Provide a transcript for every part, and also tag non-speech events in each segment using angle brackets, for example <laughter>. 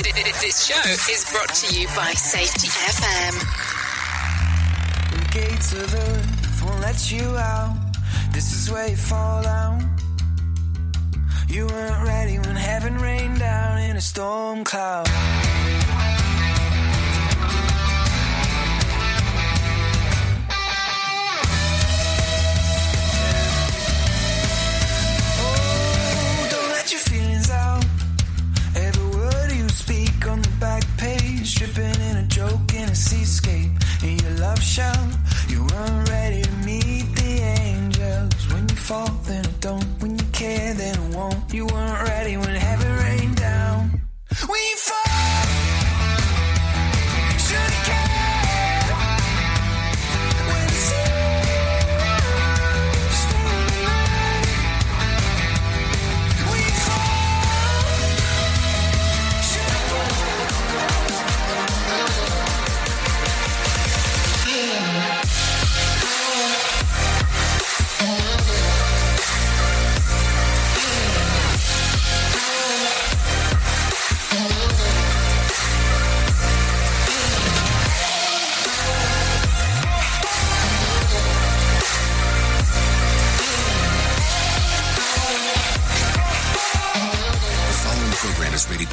This show is brought to you by Safety FM. The gates of earth won't let you out. This is where you fall down. You weren't ready when heaven rained down in a storm cloud. Page, dripping in a joke in a seascape. In your love shell, you weren't ready to meet the angels. When you fall, then it don't. When you care, then it won't. You weren't ready when heaven rained down. When you fall,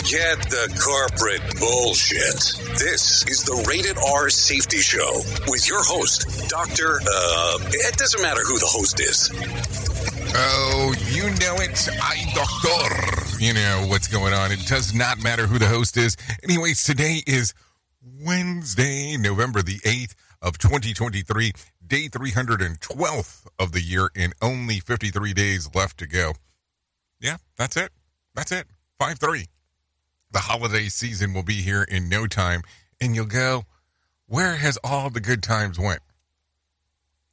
Forget the corporate bullshit. This is the Rated R Safety Show with your host, Dr. Uh, it doesn't matter who the host is. Oh, you know it. I doctor. You know what's going on. It does not matter who the host is. Anyways, today is Wednesday, November the 8th of 2023, day 312th of the year, and only 53 days left to go. Yeah, that's it. That's it. 5 3. The holiday season will be here in no time, and you'll go, where has all the good times went?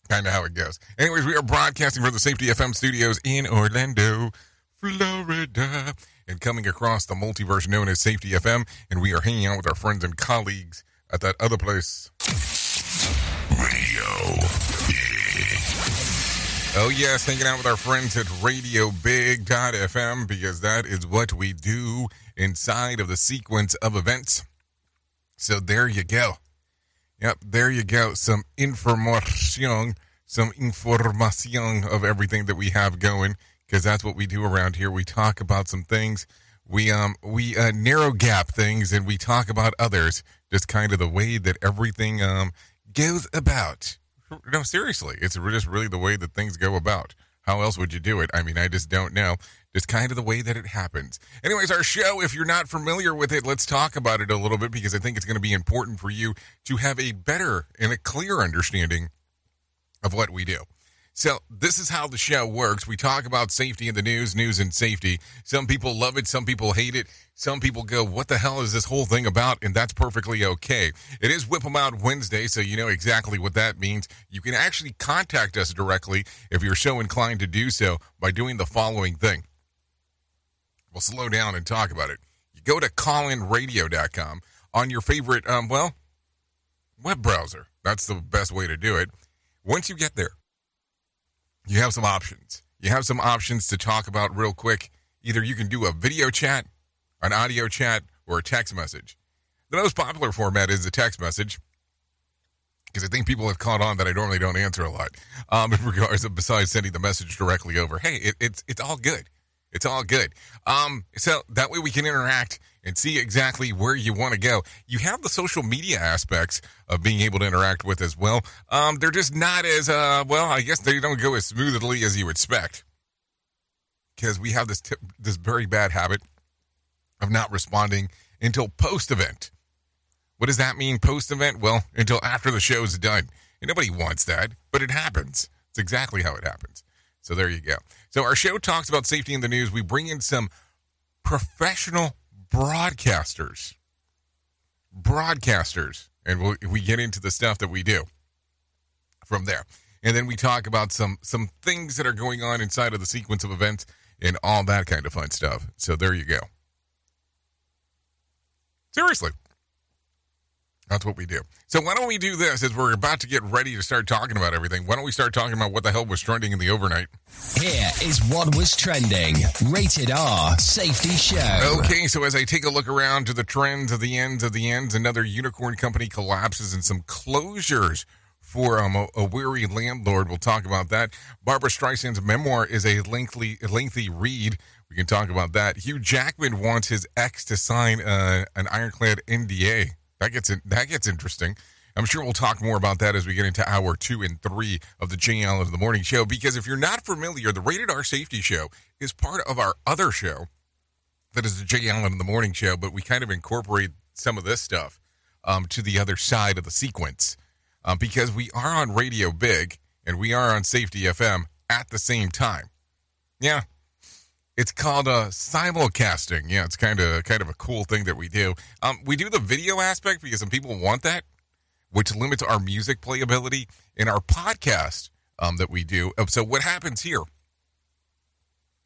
kind of how it goes. Anyways, we are broadcasting from the Safety FM studios in Orlando, Florida, and coming across the multiverse known as Safety FM. And we are hanging out with our friends and colleagues at that other place. Radio. Oh, yes, hanging out with our friends at Radio Big.fm because that is what we do inside of the sequence of events. So there you go. Yep, there you go. Some information, some information of everything that we have going because that's what we do around here. We talk about some things. We um we uh, narrow gap things and we talk about others. Just kind of the way that everything um goes about. No, seriously, it's just really the way that things go about. How else would you do it? I mean, I just don't know. Just kind of the way that it happens. Anyways, our show, if you're not familiar with it, let's talk about it a little bit because I think it's going to be important for you to have a better and a clear understanding of what we do. So, this is how the show works. We talk about safety in the news, news and safety. Some people love it, some people hate it. Some people go, What the hell is this whole thing about? And that's perfectly okay. It is Whip 'em Out Wednesday, so you know exactly what that means. You can actually contact us directly if you're so inclined to do so by doing the following thing. We'll slow down and talk about it. You go to callinradio.com on your favorite, um, well, web browser. That's the best way to do it. Once you get there, you have some options. You have some options to talk about real quick. Either you can do a video chat, an audio chat, or a text message. The most popular format is the text message because I think people have caught on that I normally don't answer a lot. Um, <laughs> in regards of besides sending the message directly over, hey, it, it's it's all good. It's all good. Um, so that way we can interact and see exactly where you want to go. You have the social media aspects of being able to interact with as well. Um, they're just not as uh, well. I guess they don't go as smoothly as you expect because we have this tip, this very bad habit of not responding until post event. What does that mean post event? Well, until after the show's done. And nobody wants that, but it happens. It's exactly how it happens. So there you go. So our show talks about safety in the news. We bring in some professional broadcasters. Broadcasters. And we we get into the stuff that we do from there. And then we talk about some some things that are going on inside of the sequence of events and all that kind of fun stuff. So there you go. Seriously. That's what we do. So why don't we do this as we're about to get ready to start talking about everything? Why don't we start talking about what the hell was trending in the overnight? Here is what was trending. Rated R Safety Show. Okay, so as I take a look around to the trends of the ends of the ends, another unicorn company collapses and some closures for um, a, a weary landlord. We'll talk about that. Barbra Streisand's memoir is a lengthy, lengthy read. We can talk about that. Hugh Jackman wants his ex to sign uh, an ironclad NDA. That gets in, that gets interesting. I'm sure we'll talk more about that as we get into hour two and three of the Allen of the Morning Show. Because if you're not familiar, the Rated R Safety Show is part of our other show that is the Jay Allen of the Morning Show, but we kind of incorporate some of this stuff um, to the other side of the sequence um, because we are on Radio Big and we are on Safety FM at the same time. Yeah, it's called uh, simulcasting. Yeah, it's kind of kind of a cool thing that we do. Um, we do the video aspect because some people want that, which limits our music playability in our podcast um, that we do. Uh, So what happens here,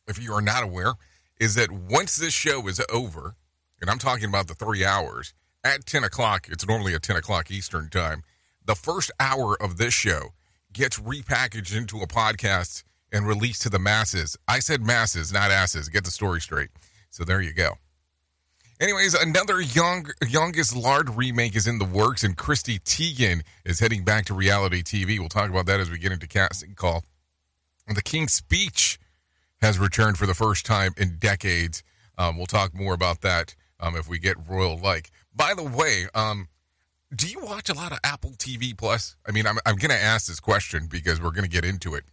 if you are not aware, is that once this show is over, and I'm talking about the three hours at 10 o'clock. It's normally at 10 o'clock Eastern time. The first hour of this show gets repackaged into a podcast and released to the masses. I said masses, not asses. Get the story straight. So there you go. Anyways, another young youngest lard remake is in the works, and Chrissy Teigen is heading back to reality TV. We'll talk about that as we get into casting call. The King's Speech has returned for the first time in decades. Um, we'll talk more about that um, if we get royal like. By the way, um, do you watch a lot of Apple TV Plus? I mean, I'm, I'm going to ask this question because we're going to get into it.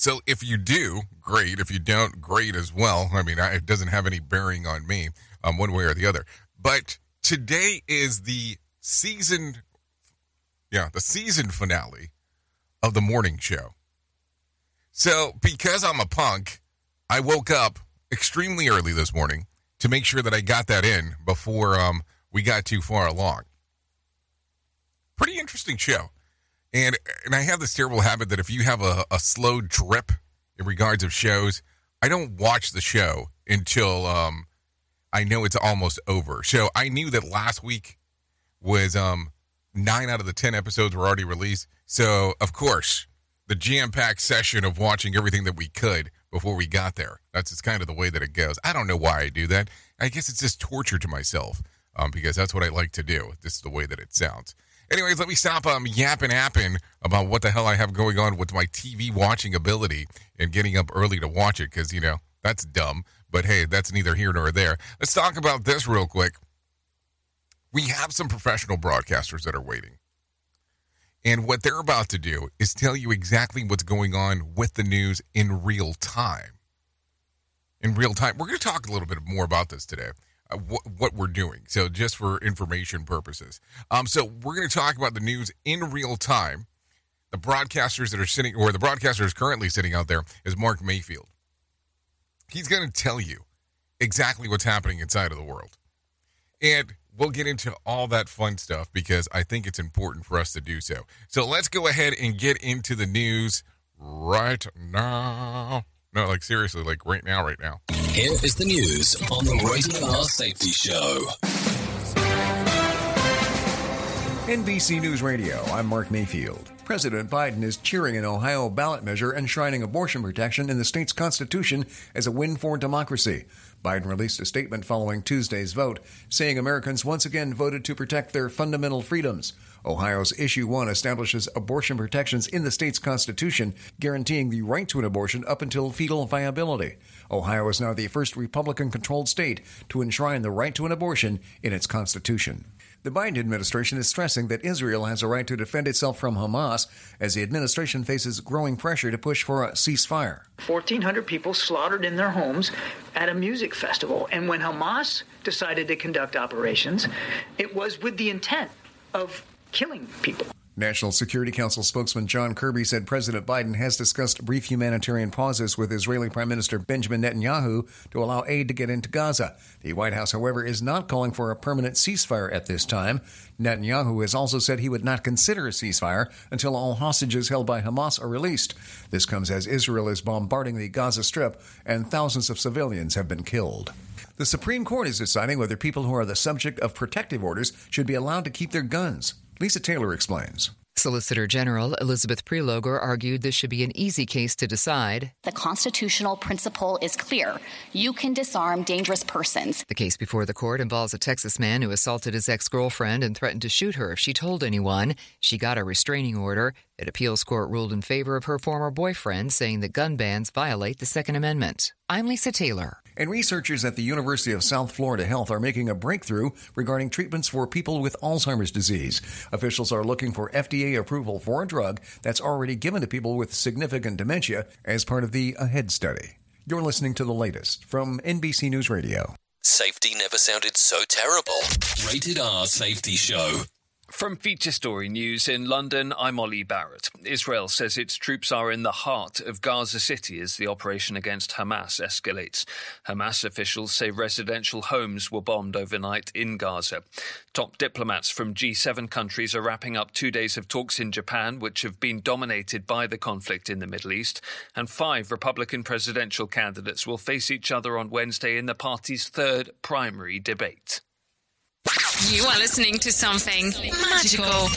So if you do, great. If you don't, great as well. I mean, it doesn't have any bearing on me um, one way or the other. But today is the season, yeah, the season finale of the morning show. So because I'm a punk, I woke up extremely early this morning to make sure that I got that in before um, we got too far along. Pretty interesting show. And and I have this terrible habit that if you have a, a slow drip in regards of shows, I don't watch the show until um, I know it's almost over. So I knew that last week was um, nine out of the ten episodes were already released. So of course, the jam packed session of watching everything that we could before we got there. That's just kind of the way that it goes. I don't know why I do that. I guess it's just torture to myself um, because that's what I like to do. This is the way that it sounds. Anyways, let me stop um, yapping apping about what the hell I have going on with my TV watching ability and getting up early to watch it because, you know, that's dumb. But hey, that's neither here nor there. Let's talk about this real quick. We have some professional broadcasters that are waiting. And what they're about to do is tell you exactly what's going on with the news in real time. In real time. We're going to talk a little bit more about this today what, what we're doing. So just for information purposes. Um, so we're going to talk about the news in real time. The broadcasters that are sitting, or the broadcaster is currently sitting out there, is Mark Mayfield. He's going to tell you exactly what's happening inside of the world. And we'll get into all that fun stuff because I think it's important for us to do so. So let's go ahead and get into the news right now. No, like seriously, like right now, right now. Here is the news on the Rated R Safety Show. NBC News Radio, I'm Mark Mayfield. President Biden is cheering an Ohio ballot measure enshrining abortion protection in the state's constitution as a win for democracy. Biden released a statement following Tuesday's vote, saying Americans once again voted to protect their fundamental freedoms. Ohio's Issue 1 establishes abortion protections in the state's constitution, guaranteeing the right to an abortion up until fetal viability. Ohio is now the first Republican controlled state to enshrine the right to an abortion in its constitution. The Biden administration is stressing that Israel has a right to defend itself from Hamas as the administration faces growing pressure to push for a ceasefire. 1,400 people slaughtered in their homes at a music festival. And when Hamas decided to conduct operations, it was with the intent of killing people. National Security Council spokesman John Kirby said President Biden has discussed brief humanitarian pauses with Israeli Prime Minister Benjamin Netanyahu to allow aid to get into Gaza. The White House, however, is not calling for a permanent ceasefire at this time. Netanyahu has also said he would not consider a ceasefire until all hostages held by Hamas are released. This comes as Israel is bombarding the Gaza Strip and thousands of civilians have been killed. The Supreme Court is deciding whether people who are the subject of protective orders should be allowed to keep their guns. Lisa Taylor explains. Solicitor General Elizabeth Prelogar argued this should be an easy case to decide. The constitutional principle is clear. You can disarm dangerous persons. The case before the court involves a Texas man who assaulted his ex girlfriend and threatened to shoot her if she told anyone. She got a restraining order. An appeals court ruled in favor of her former boyfriend, saying that gun bans violate the Second Amendment. I'm Lisa Taylor. And researchers at the University of South Florida Health are making a breakthrough regarding treatments for people with Alzheimer's disease. Officials are looking for FDA approval for a drug that's already given to people with significant dementia as part of the AHEAD study. You're listening to the latest from NBC News Radio. Safety never sounded so terrible. Rated R Safety Show. From Feature Story News in London, I'm Ollie Barrett. Israel says its troops are in the heart of Gaza City as the operation against Hamas escalates. Hamas officials say residential homes were bombed overnight in Gaza. Top diplomats from G7 countries are wrapping up two days of talks in Japan, which have been dominated by the conflict in the Middle East. And five Republican presidential candidates will face each other on Wednesday in the party's third primary debate. You are listening to something magical.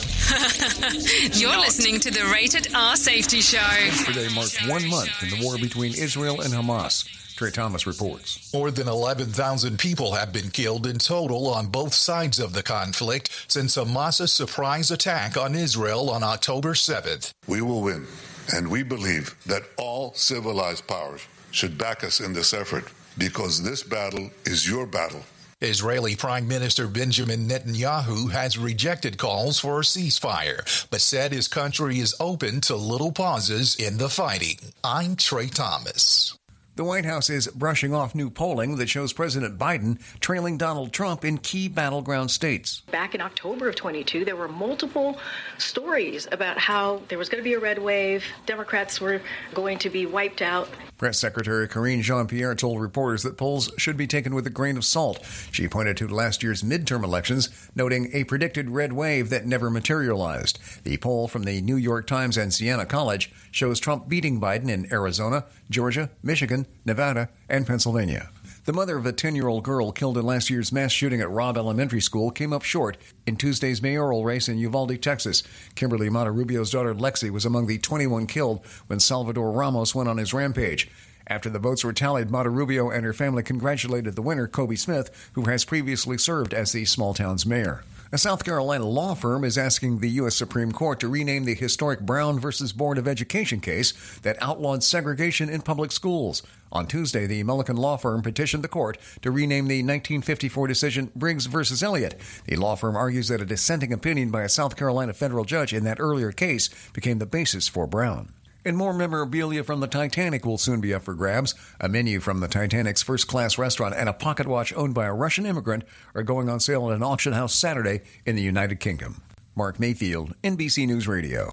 <laughs> You're listening to the Rated R Safety Show. Yesterday marked one month in the war between Israel and Hamas. Trey Thomas reports. More than 11,000 people have been killed in total on both sides of the conflict since Hamas's surprise attack on Israel on October 7th. We will win, and we believe that all civilized powers should back us in this effort because this battle is your battle. Israeli Prime Minister Benjamin Netanyahu has rejected calls for a ceasefire, but said his country is open to little pauses in the fighting. I'm Trey Thomas. The White House is brushing off new polling that shows President Biden trailing Donald Trump in key battleground states. Back in October of 22, there were multiple stories about how there was going to be a red wave, Democrats were going to be wiped out. Press Secretary Karine Jean Pierre told reporters that polls should be taken with a grain of salt. She pointed to last year's midterm elections, noting a predicted red wave that never materialized. The poll from the New York Times and Siena College shows Trump beating Biden in Arizona, Georgia, Michigan, Nevada, and Pennsylvania. The mother of a 10 year old girl killed in last year's mass shooting at Robb Elementary School came up short in Tuesday's mayoral race in Uvalde, Texas. Kimberly Mata-Rubio's daughter Lexi was among the 21 killed when Salvador Ramos went on his rampage. After the votes were tallied, Mata-Rubio and her family congratulated the winner, Cody Smith, who has previously served as the small town's mayor. A South Carolina law firm is asking the U.S. Supreme Court to rename the historic Brown versus Board of Education case that outlawed segregation in public schools. On Tuesday, the Mulliken law firm petitioned the court to rename the 1954 decision Briggs versus Elliott. The law firm argues that a dissenting opinion by a South Carolina federal judge in that earlier case became the basis for Brown. And more memorabilia from the Titanic will soon be up for grabs. A menu from the Titanic's first class restaurant and a pocket watch owned by a Russian immigrant are going on sale at an auction house Saturday in the United Kingdom. Mark Mayfield, NBC News Radio.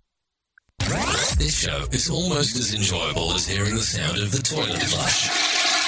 This show is almost as enjoyable as hearing the sound of the toilet flush.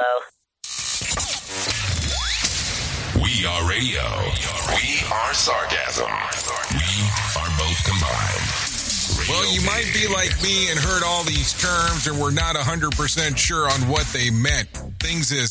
Hello. We are radio. We are sarcasm. We are both combined. Well, you might be like me and heard all these terms and were not 100% sure on what they meant. Things is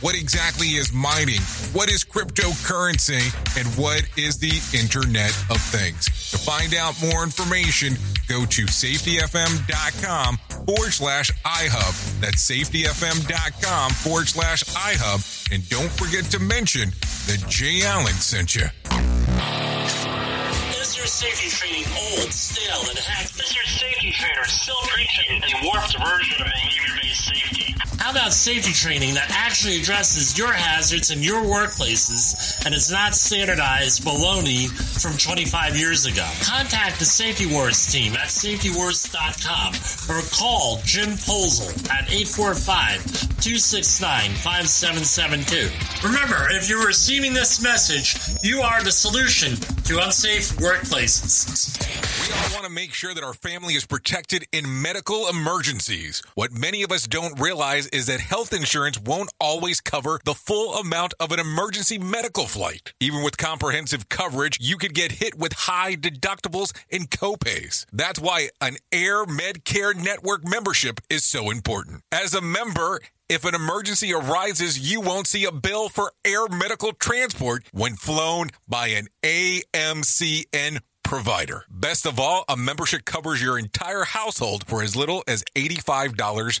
What exactly is mining? What is cryptocurrency? And what is the Internet of Things? To find out more information, go to safetyfm.com forward slash iHub. That's safetyfm.com forward slash iHub. And don't forget to mention that Jay Allen sent you. Is safety training old, stale, and hacked? Is your safety trainer still preaching a warped version of behavior-based safety? How about safety training that actually addresses your hazards in your workplaces and is not standardized baloney from 25 years ago? Contact the Safety Wars team at safetywars.com or call Jim Posel at 845-269-5772. Remember, if you're receiving this message, you are the solution to unsafe workplaces. We all want to make sure that our family is protected in medical emergencies. What many of us don't realize is that health insurance won't always cover the full amount of an emergency medical flight. Even with comprehensive coverage, you could get hit with high deductibles and copays. That's why an Air Medcare Network membership is so important. As a member, if an emergency arises, you won't see a bill for air medical transport when flown by an AMCN provider. Best of all, a membership covers your entire household for as little as $85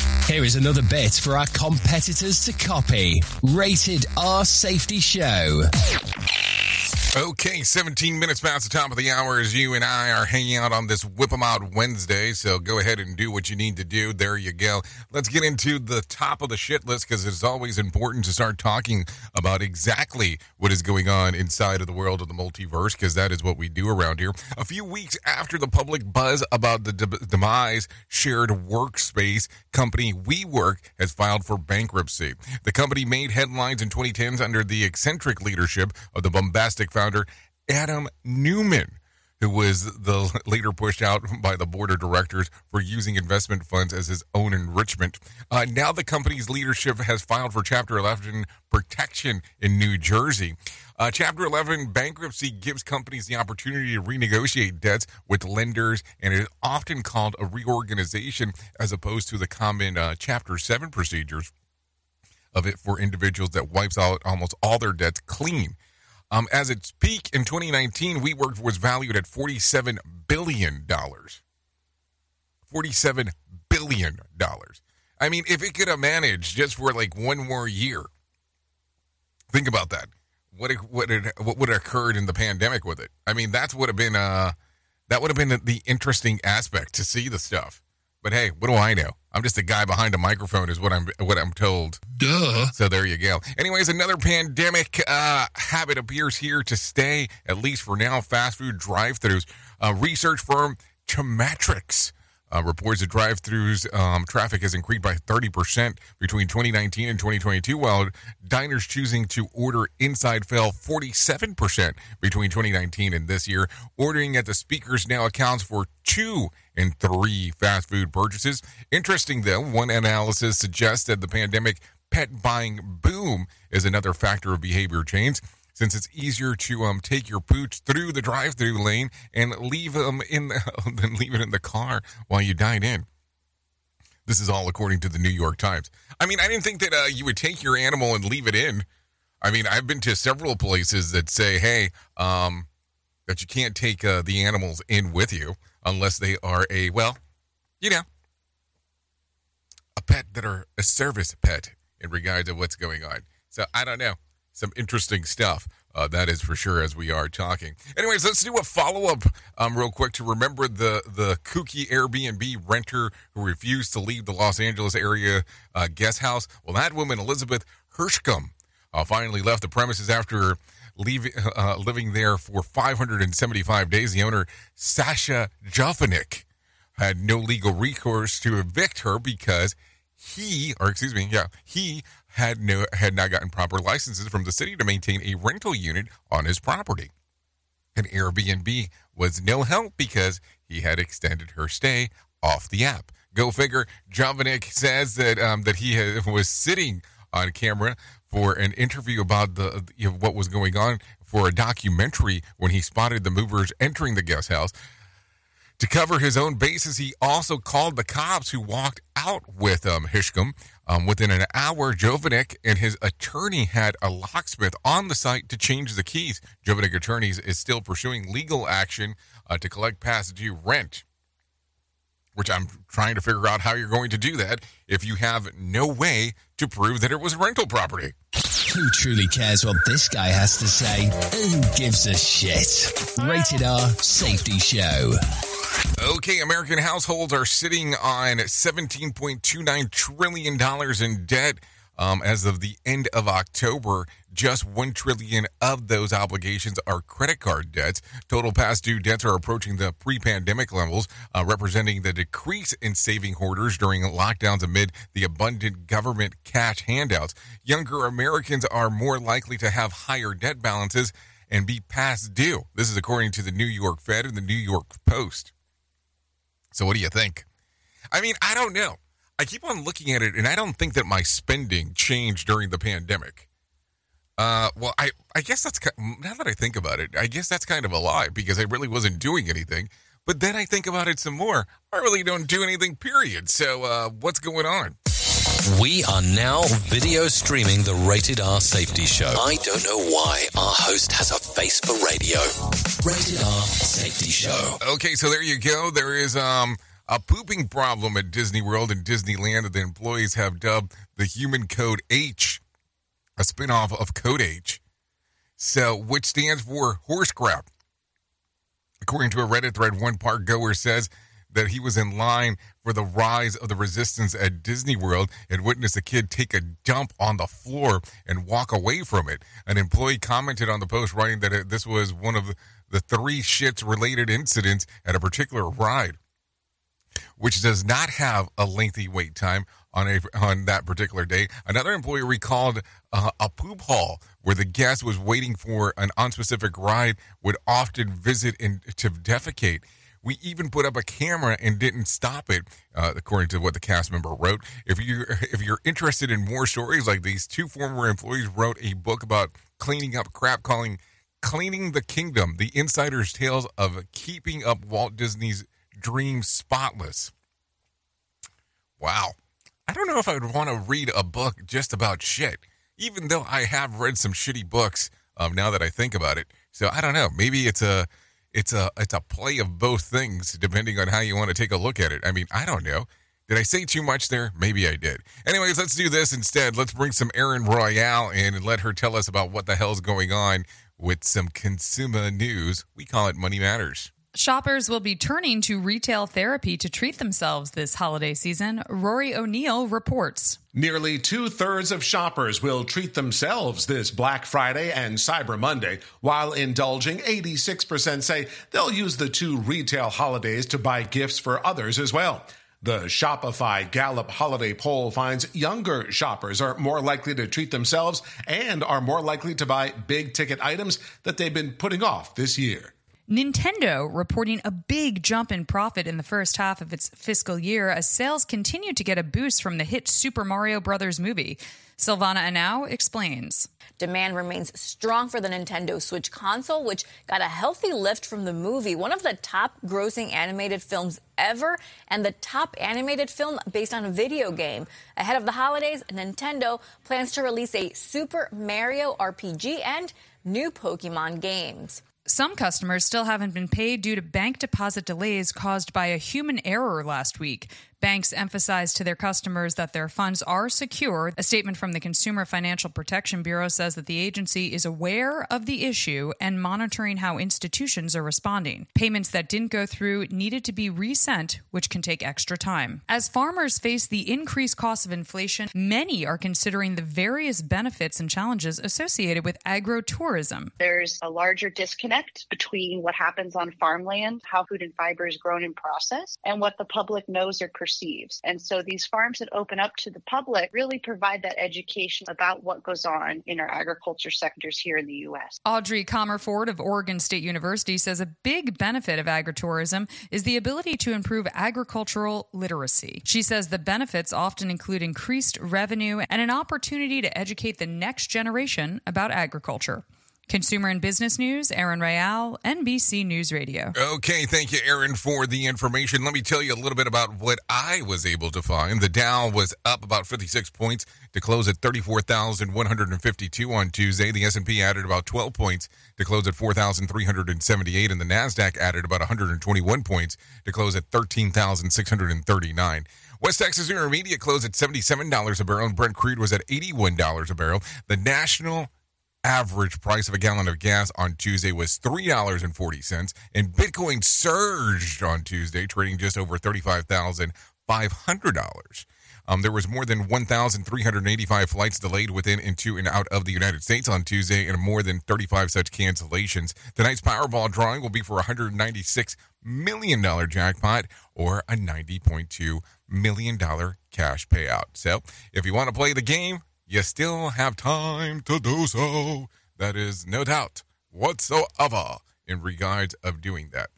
Here is another bit for our competitors to copy. Rated R Safety Show. Okay, 17 minutes past the top of the hour as you and I are hanging out on this Whip 'em Out Wednesday. So go ahead and do what you need to do. There you go. Let's get into the top of the shit list because it's always important to start talking about exactly what is going on inside of the world of the multiverse because that is what we do around here. A few weeks after the public buzz about the de- demise shared workspace company WeWork has filed for bankruptcy. The company made headlines in 2010s under the eccentric leadership of the bombastic founder Adam Neumann, who was the <laughs> later pushed out by the board of directors for using investment funds as his own enrichment. Uh, now the company's leadership has filed for Chapter 11 protection in New Jersey. Uh, Chapter 11 bankruptcy gives companies the opportunity to renegotiate debts with lenders, and it is often called a reorganization as opposed to the common uh, Chapter 7 procedures of it for individuals that wipes out almost all their debts clean. Um, as its peak in 2019, WeWork was valued at $47 billion. $47 billion. I mean, if it could have managed just for like one more year, think about that. What what it, what would have occurred in the pandemic with it? I mean, that would have been uh, that would have been the interesting aspect to see the stuff. But hey, what do I know? I'm just a guy behind a microphone, is what I'm what I'm told. Duh. So there you go. Anyways, another pandemic uh, habit appears here to stay, at least for now. Fast food drive-throughs. Uh, research firm Chematrix uh, reports that drive-throughs um, traffic has increased by 30% between 2019 and 2022, while diners choosing to order inside fell 47% between 2019 and this year. Ordering at the speakers now accounts for two in three fast food purchases. Interesting, though, one analysis suggests that the pandemic pet buying boom is another factor of behavior change. Since it's easier to um, take your pooch through the drive-through lane and leave them in the, <laughs> than leave it in the car while you dine in. This is all according to the New York Times. I mean, I didn't think that uh, you would take your animal and leave it in. I mean, I've been to several places that say, "Hey, um, that you can't take uh, the animals in with you." unless they are a, well, you know, a pet that are a service pet in regard to what's going on. So I don't know. Some interesting stuff. Uh, that is for sure as we are talking. Anyways, let's do a follow up um, real quick to remember the, the kooky Airbnb renter who refused to leave the Los Angeles area uh, guest house. Well, that woman, Elizabeth Hirschhorn, uh, finally left the premises after leaving, uh, living there for 575 days. The owner, Sasha Jovanik, had no legal recourse to evict her because he, or excuse me, yeah, he had no had not gotten proper licenses from the city to maintain a rental unit on his property. And Airbnb was no help because he had extended her stay off the app. Go figure. Jovanik says that um, that he had, was sitting on camera for an interview about the you know, what was going on for a documentary when he spotted the movers entering the guest house. To cover his own bases, he also called the cops who walked out with um, Hirschhorn. Um, within an hour, Jovanik and his attorney had a locksmith on the site to change the keys. Jovanik Attorneys is still pursuing legal action uh, to collect past due rent, which I'm trying to figure out how you're going to do that if you have no way to prove that it was rental property. Who truly cares what this guy has to say? Who gives a shit? Rated R Safety Show. Okay, American households are sitting on $17.29 trillion in debt. Um, as of the end of October, just 1 trillion of those obligations are credit card debts. Total past due debts are approaching the pre-pandemic levels, uh, representing the decrease in saving hoarders during lockdowns amid the abundant government cash handouts. Younger Americans are more likely to have higher debt balances and be past due. This is according to the New York Fed and the New York Post. So, what do you think? I mean, I don't know. I keep on looking at it, and I don't think that my spending changed during the pandemic. Uh, well, I, I guess that's now that I think about it, I guess that's kind of a lie because I really wasn't doing anything. But then I think about it some more. I really don't do anything, period. So, uh, what's going on? We are now video streaming the Rated R Safety Show. I don't know why our host has a face for radio. Rated R Safety Show. Okay, so there you go. There is um a pooping problem at Disney World and Disneyland that the employees have dubbed the Human Code H, a spinoff of Code H. So, which stands for horse crap. According to a Reddit thread, one park goer says that he was in line for the rise of the resistance at Disney World and witnessed a kid take a dump on the floor and walk away from it. An employee commented on the post, writing that this was one of the three shits related incidents at a particular ride, which does not have a lengthy wait time on a on that particular day. Another employee recalled uh, a poop hall where the guest was waiting for an unspecific ride would often visit and to defecate. We even put up a camera and didn't stop it, uh, according to what the cast member wrote. If you <laughs> if you're interested in more stories like these, two former employees wrote a book about cleaning up crap, calling "Cleaning the Kingdom: The Insider's Tales of Keeping Up Walt Disney's Dream Spotless." Wow, I don't know if I would want to read a book just about shit, even though I have read some shitty books. Um, now that I think about it, so I don't know. Maybe it's a it's a it's a play of both things depending on how you want to take a look at it. I mean, I don't know. Did I say too much there? Maybe I did. Anyways, let's do this instead. Let's bring some Erin Royale in and let her tell us about what the hell's going on with some consumer news. We call it Money Matters. Shoppers will be turning to retail therapy to treat themselves this holiday season, Rory O'Neill reports. Nearly two thirds of shoppers will treat themselves this Black Friday and Cyber Monday, while indulging, 86% say they'll use the two retail holidays to buy gifts for others as well. The Shopify Gallup holiday poll finds younger shoppers are more likely to treat themselves and are more likely to buy big ticket items that they've been putting off this year. Nintendo reporting a big jump in profit in the first half of its fiscal year as sales continue to get a boost from the hit Super Mario Bros. movie. Silvana Anau explains. Demand remains strong for the Nintendo Switch console, which got a healthy lift from the movie, one of the top grossing animated films ever, and the top animated film based on a video game. Ahead of the holidays, Nintendo plans to release a Super Mario RPG and new Pokemon games. Some customers still haven't been paid due to bank deposit delays caused by a human error last week. Banks emphasize to their customers that their funds are secure. A statement from the Consumer Financial Protection Bureau says that the agency is aware of the issue and monitoring how institutions are responding. Payments that didn't go through needed to be resent, which can take extra time. As farmers face the increased cost of inflation, many are considering the various benefits and challenges associated with agrotourism. There's a larger disconnect between what happens on farmland, how food and fiber is grown and processed, and what the public knows or perceives And so these farms that open up to the public really provide that education about what goes on in our agriculture sectors here in the U.S. Audrey Comerford of Oregon State University says a big benefit of agritourism is the ability to improve agricultural literacy. She says the benefits often include increased revenue and an opportunity to educate the next generation about agriculture. Consumer and Business News, Aaron Real, NBC News Radio. Okay, thank you, Aaron, for the information. Let me tell you a little bit about what I was able to find. The Dow was up about 56 points to close at 34,152 on Tuesday. The S&P added about 12 points to close at 4,378, and the Nasdaq added about 121 points to close at 13,639. West Texas Intermediate closed at $77 a barrel, and Brent crude was at $81 a barrel. The national average price of a gallon of gas on Tuesday was $3.40, and Bitcoin surged on Tuesday, trading just over $35,500. Um, there was more than 1,385 flights delayed within and to and out of the United States on Tuesday, and more than 35 such cancellations. Tonight's Powerball drawing will be for a 196 million dollar jackpot or a 90.2 million dollar cash payout. So, if you want to play the game, you still have time to do so. That is no doubt whatsoever in regards of doing that.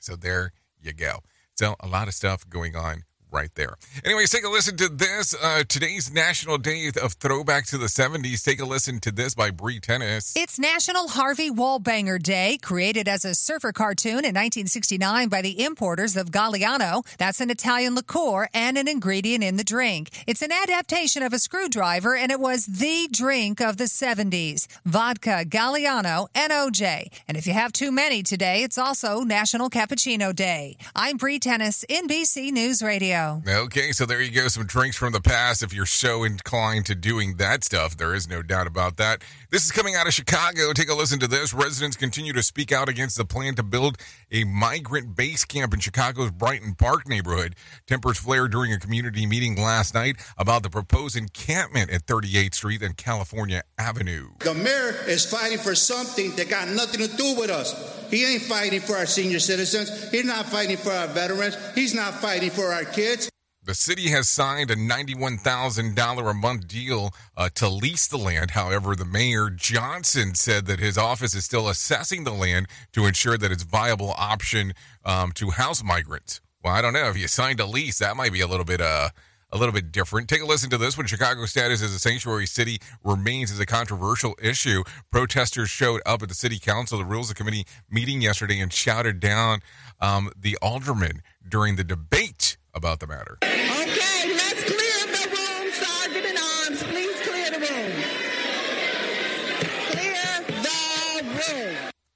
So there you go. So a lot of stuff going on right there. Anyways, take a listen to this. Uh, today's National Day of Throwback to the 70s. Take a listen to this by Bree Tennis. It's National Harvey Wallbanger Day, created as a surfer cartoon in 1969 by the importers of Galliano. That's an Italian liqueur and an ingredient in the drink. It's an adaptation of a screwdriver, and it was the drink of the 70s. Vodka, Galliano, and OJ. And if you have too many today, it's also National Cappuccino Day. I'm Bree Tennis, NBC News Radio. Okay, so there you go. Some drinks from the past. If you're so inclined to doing that stuff, there is no doubt about that. This is coming out of Chicago. Take a listen to this. Residents continue to speak out against the plan to build a migrant base camp in Chicago's Brighton Park neighborhood. Tempers flared during a community meeting last night about the proposed encampment at 38th Street and California Avenue. The mayor is fighting for something that got nothing to do with us. He ain't fighting for our senior citizens. He's not fighting for our veterans. He's not fighting for our kids. The city has signed a $91,000 a month deal uh, to lease the land. However, the mayor Johnson said that his office is still assessing the land to ensure that it's viable option um, to house migrants. Well, I don't know if you signed a lease, that might be a little bit uh, a little bit different. Take a listen to this. When Chicago status as a sanctuary city remains as a controversial issue, protesters showed up at the city council, the rules of committee meeting yesterday, and shouted down um, the alderman during the debate about the matter. Okay,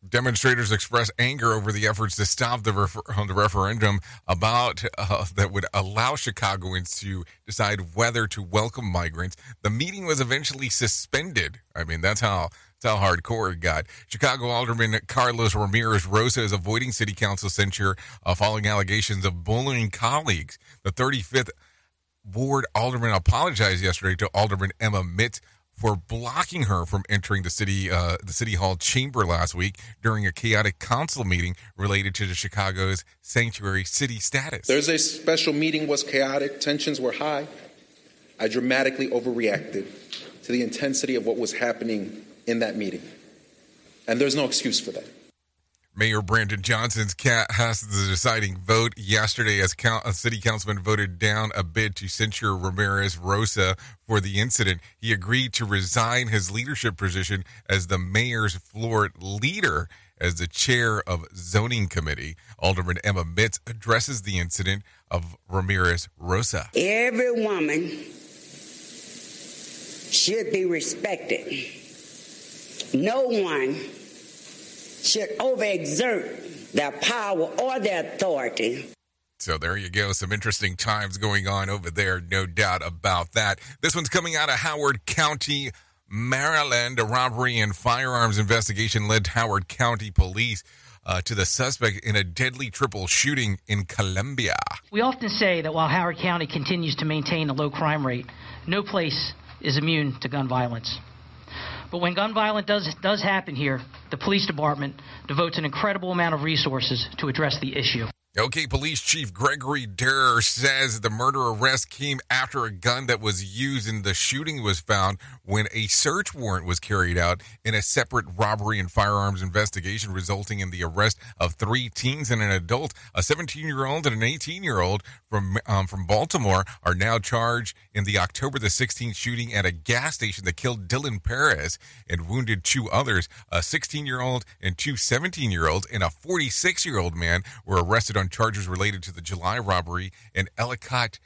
Demonstrators expressed anger over the efforts to stop the, refer- the referendum about uh, that would allow Chicagoans to decide whether to welcome migrants. The meeting was eventually suspended. I mean, that's how how hardcore it got. Chicago Alderman Carlos Ramirez Rosa is avoiding city council censure uh, following allegations of bullying colleagues. The 35th ward alderman apologized yesterday to Alderman Emma Mitts for blocking her from entering the city uh, the city hall chamber last week during a chaotic council meeting related to the Chicago's sanctuary city status. Thursday's special meeting was chaotic. Tensions were high. I dramatically overreacted to the intensity of what was happening in that meeting. And there's no excuse for that. Mayor Brandon Johnson's cat has the deciding vote yesterday as a city councilman voted down a bid to censure Ramirez Rosa for the incident. He agreed to resign his leadership position as the mayor's floor leader as the chair of zoning committee. Alderman Emma Mitz addresses the incident of Ramirez Rosa. Every woman should be respected. No one should overexert their power or their authority. So there you go. Some interesting times going on over there, no doubt about that. This one's coming out of Howard County, Maryland. A robbery and firearms investigation led Howard County Police uh, to the suspect in a deadly triple shooting in Columbia. We often say that while Howard County continues to maintain a low crime rate, no place is immune to gun violence. But when gun violence does, does happen here, the police department devotes an incredible amount of resources to address the issue. Okay, Police Chief Gregory Durer says the murder arrest came after a gun that was used in the shooting was found when a search warrant was carried out in a separate robbery and firearms investigation, resulting in the arrest of three teens and an adult. A 17-year-old and an 18-year-old from um, from Baltimore are now charged in the October the 16th shooting at a gas station that killed Dylan Perez and wounded two others. A 16-year-old and two 17-year-olds and a 46-year-old man were arrested on charges related to the July robbery in Ellicott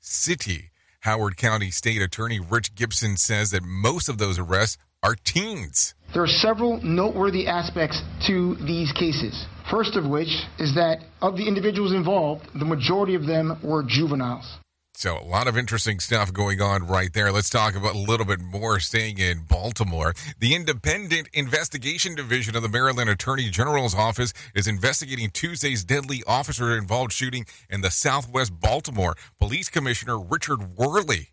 City. Howard County State Attorney Rich Gibson says that most of those arrests are teens. There are several noteworthy aspects to these cases. First of which is that of the individuals involved, the majority of them were juveniles. So a lot of interesting stuff going on right there. Let's talk about a little bit more staying in Baltimore. The Independent Investigation Division of the Maryland Attorney General's office is investigating Tuesday's deadly officer involved shooting in the Southwest Baltimore. Police Commissioner Richard Worley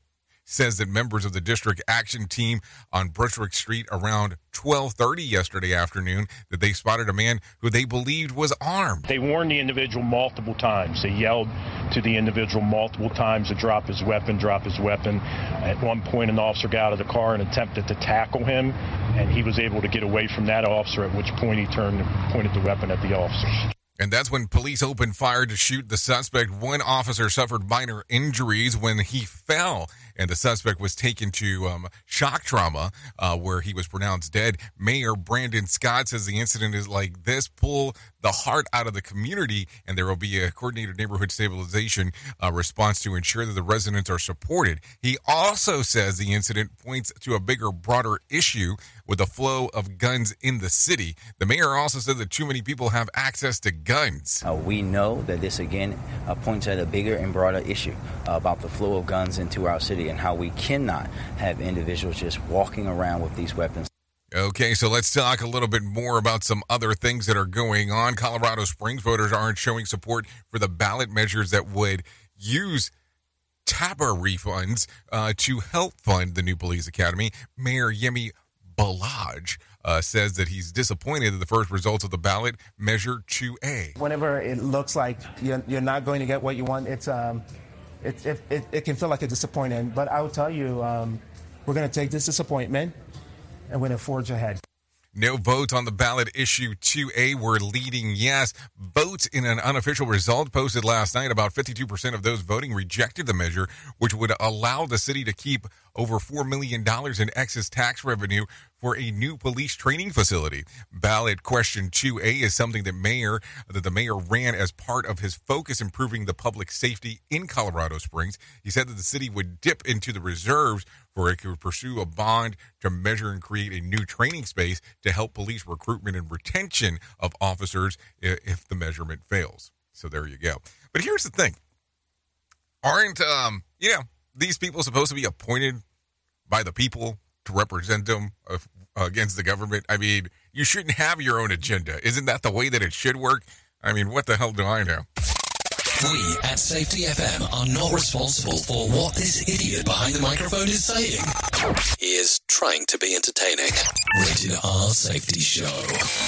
says that members of the district action team on Bushwick Street around 12:30 yesterday afternoon that they spotted a man who they believed was armed. They warned the individual multiple times. They yelled to the individual multiple times to drop his weapon, drop his weapon. At one point, an officer got out of the car and attempted to tackle him, and he was able to get away from that officer. At which point, he turned and pointed the weapon at the officers. And that's when police opened fire to shoot the suspect. One officer suffered minor injuries when he fell, and the suspect was taken to um, shock trauma, uh, where he was pronounced dead. Mayor Brandon Scott says the incident is like this pull the heart out of the community, and there will be a coordinated neighborhood stabilization uh, response to ensure that the residents are supported. He also says the incident points to a bigger, broader issue with the flow of guns in the city. The mayor also said that too many people have access to guns. Uh, we know that this again uh, points at a bigger and broader issue uh, about the flow of guns into our city and how we cannot have individuals just walking around with these weapons. Okay, so let's talk a little bit more about some other things that are going on. Colorado Springs voters aren't showing support for the ballot measures that would use TABOR refunds uh, to help fund the new police academy. Mayor Yemi Mobolade uh, says that he's disappointed that the first results of the ballot measure 2A. Whenever it looks like you're, you're not going to get what you want, it's um, it, it, it, it can feel like a disappointment. But I will tell you, um, we're going to take this disappointment and we're going to forge ahead. No votes on the ballot issue 2A were leading yes. Votes in an unofficial result posted last night. About 52% of those voting rejected the measure, which would allow the city to keep over $4 million in excess tax revenue for a new police training facility. Ballot question 2A is something that mayor that the mayor ran as part of his focus improving the public safety in Colorado Springs. He said that the city would dip into the reserves for it could pursue a bond to measure and create a new training space to help police recruitment and retention of officers if the measurement fails. So there you go. But here's the thing. Aren't um, you know, these people supposed to be appointed by the people to represent them uh, against the government. I mean, you shouldn't have your own agenda. Isn't that the way that it should work? I mean, what the hell do I know? We at Safety FM are not responsible for what this idiot behind the microphone is saying. He is trying to be entertaining. Rated R Safety Show.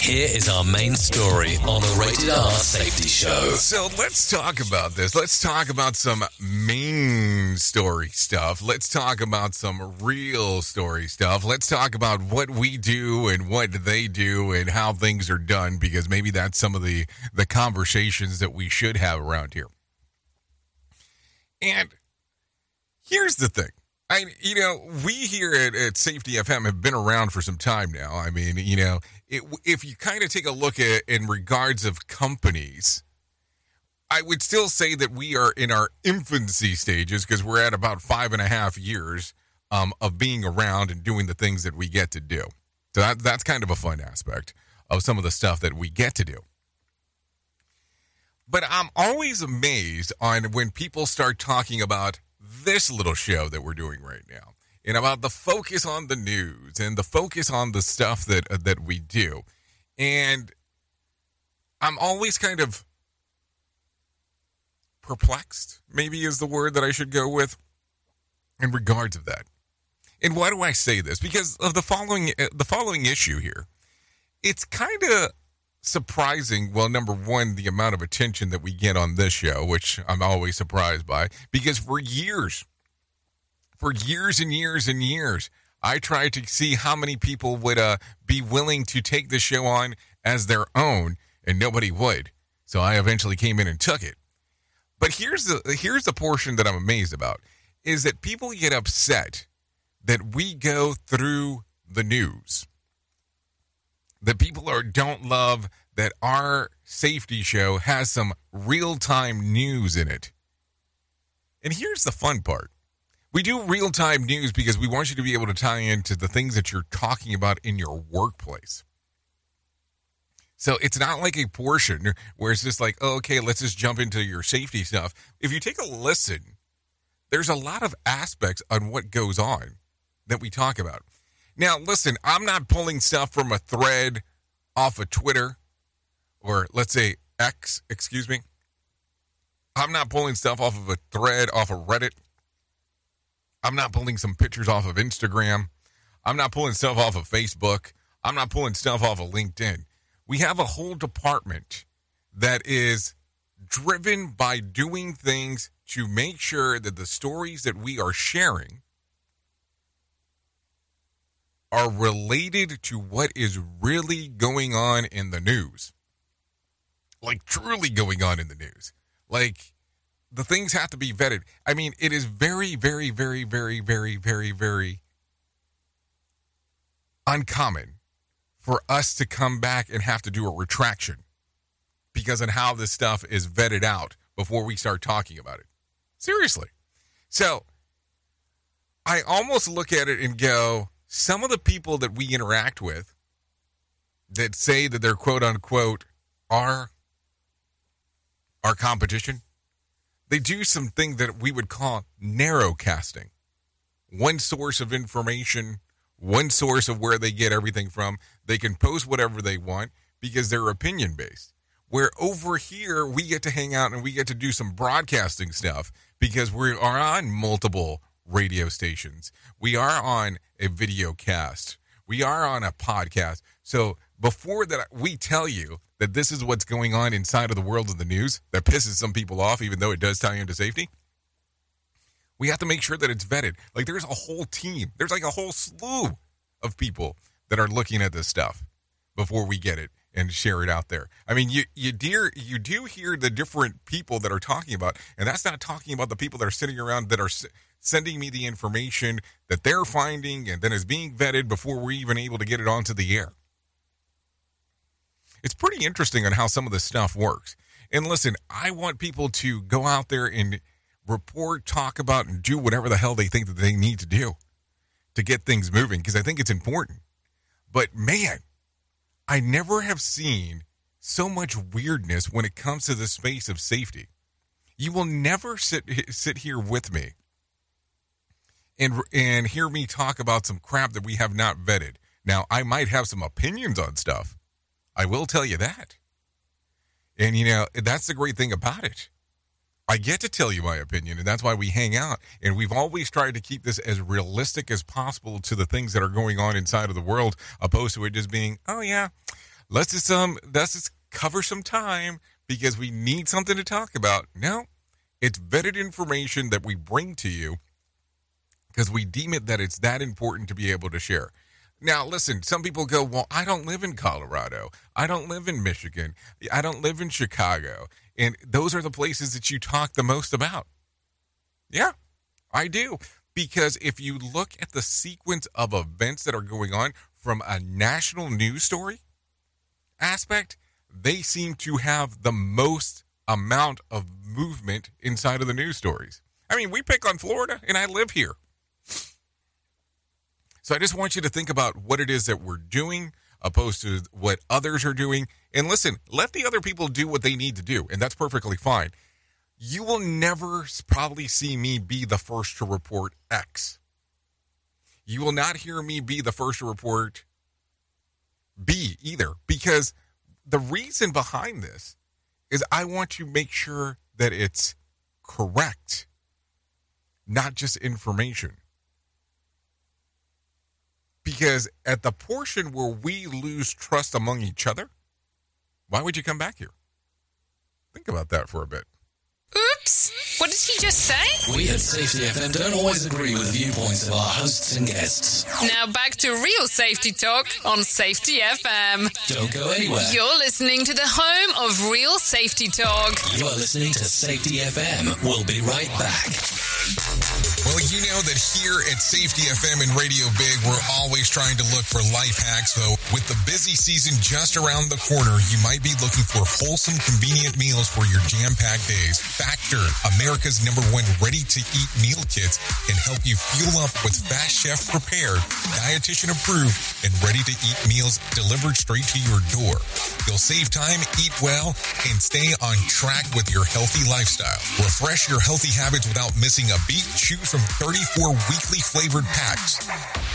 Here is our main story on the Rated R Safety Show. So let's talk about this. Let's talk about some main story stuff. Let's talk about some real story stuff. Let's talk about what we do and what they do and how things are done because maybe that's some of the the conversations that we should have around here. And here's the thing. I, you know, we here at, at, Safety FM have been around for some time now. I mean, you know, it, if you kind of take a look at in regards of companies, I would still say that we are in our infancy stages because we're at about five and a half years um, of being around and doing the things that we get to do. So that, that's kind of a fun aspect of some of the stuff that we get to do. But I'm always amazed on when people start talking about this little show that we're doing right now and about the focus on the news and the focus on the stuff that uh, that we do. And I'm always kind of perplexed, maybe is the word that I should go with in regards of that. And why do I say this? Because of the following uh, the following issue here. It's kind of surprising. Well, number one, the amount of attention that we get on this show, which I'm always surprised by, because for years, for years and years and years, I tried to see how many people would uh, be willing to take the show on as their own, and nobody would. So I eventually came in and took it. But here's the here's the portion that I'm amazed about is that people get upset that we go through the news. That people are don't love that our safety show has some real-time news in it. And here's the fun part. We do real-time news because we want you to be able to tie into the things that you're talking about in your workplace. So it's not like a portion where it's just like, oh, okay, let's just jump into your safety stuff. If you take a listen, there's a lot of aspects on what goes on that we talk about. Now, listen, I'm not pulling stuff from a thread off of Twitter or let's say X, excuse me. I'm not pulling stuff off of a thread off of Reddit. I'm not pulling some pictures off of Instagram. I'm not pulling stuff off of Facebook. I'm not pulling stuff off of LinkedIn. We have a whole department that is driven by doing things to make sure that the stories that we are sharing are related to what is really going on in the news. Like, truly going on in the news. Like, the things have to be vetted. I mean, it is very, very, very, very, very, very, very uncommon for us to come back and have to do a retraction because of how this stuff is vetted out before we start talking about it. Seriously. So I almost look at it and go, some of the people that we interact with that say that they're quote unquote are our competition, they do something that we would call narrow casting. One source of information, one source of where they get everything from. They can post whatever they want because they're opinion based. Where over here, we get to hang out and we get to do some broadcasting stuff because we are on multiple radio stations. We are on a video cast. We are on a podcast. So before that, we tell you that this is what's going on inside of the world of the news that pisses some people off, even though it does tie into safety. We have to make sure that it's vetted. Like there's a whole team, there's like a whole slew of people that are looking at this stuff before we get it and share it out there. I mean, you you dear you do hear the different people that are talking about, and that's not talking about the people that are sitting around that are sending me the information that they're finding and then is being vetted before we're even able to get it onto the air. It's pretty interesting on how some of this stuff works. And listen, I want people to go out there and report, talk about, and do whatever the hell they think that they need to do to get things moving because I think it's important. But man, I never have seen so much weirdness when it comes to the space of safety. You will never sit sit here with me and and hear me talk about some crap that we have not vetted. Now, I might have some opinions on stuff. I will tell you that. And you know, that's the great thing about it. I get to tell you my opinion, and that's why we hang out. And we've always tried to keep this as realistic as possible to the things that are going on inside of the world, opposed to it just being, oh yeah, let's just um, let's just cover some time because we need something to talk about. No, it's vetted information that we bring to you because we deem it that it's that important to be able to share. Now, listen, some people go, Well, I don't live in Colorado. I don't live in Michigan. I don't live in Chicago. And those are the places that you talk the most about. Yeah, I do. Because if you look at the sequence of events that are going on from a national news story aspect, they seem to have the most amount of movement inside of the news stories. I mean, we pick on Florida, and I live here. So I just want you to think about what it is that we're doing. opposed to what others are doing. And listen, let the other people do what they need to do, and that's perfectly fine. You will never probably see me be the first to report X. You will not hear me be the first to report B either, because the reason behind this is I want to make sure that it's correct, not just information. Because at the portion where we lose trust among each other, why would you come back here? Think about that for a bit. Oops! What did he just say? We at Safety FM don't always agree with the viewpoints of our hosts and guests. Now back to real safety talk on Safety FM. Don't go anywhere. You're listening to the home of real safety talk. You're listening to Safety FM. We'll be right back. You know that here at Safety FM and Radio Big, we're always trying to look for life hacks. So, with the busy season just around the corner, you might be looking for wholesome, convenient meals for your jam packed days. Factor, America's number one ready to eat meal kits, can help you fuel up with fast chef prepared, dietitian approved, and ready to eat meals delivered straight to your door. You'll save time, eat well, and stay on track with your healthy lifestyle. Refresh your healthy habits without missing a beat. Choose from 34 weekly flavored packs.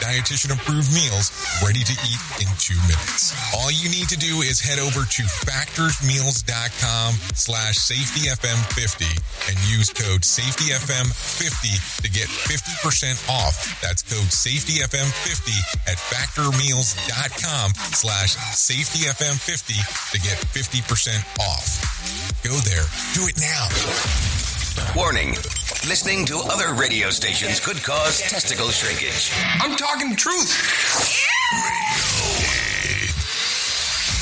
Dietitian approved meals ready to eat in two minutes. All you need to do is head over to factormeals.com slash safetyfm50 and use code safetyfm50 to get 50% off. That's code safetyfm50 at factormeals.com slash safetyfm50 to get 50% off. Go there. Do it now. Warning. Listening to other radio stations could cause testicle shrinkage. I'm talking truth.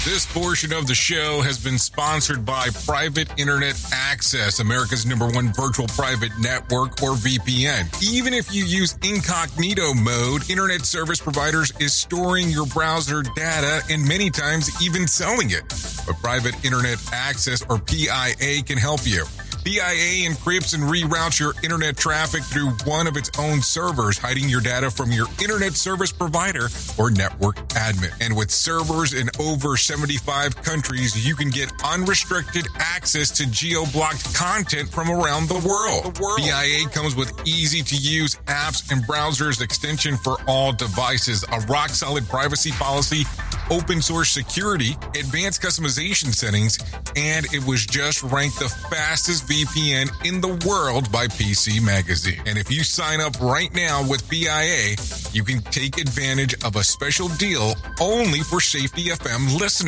This portion of the show has been sponsored by Private Internet Access, America's number one virtual private network or VPN. Even if you use incognito mode, internet service providers is storing your browser data and many times even selling it. But Private Internet Access or PIA can help you. PIA encrypts and reroutes your internet traffic through one of its own servers, hiding your data from your internet service provider or network admin. And with servers in over 75 countries, you can get unrestricted access to geo-blocked content from around the world. PIA comes with easy to use apps and browsers extension for all devices, a rock solid privacy policy, open source security, advanced customization settings, and it was just ranked the fastest VPN in the world by PC Magazine. And if you sign up right now with PIA, you can take advantage of a special deal only for Safety FM listeners.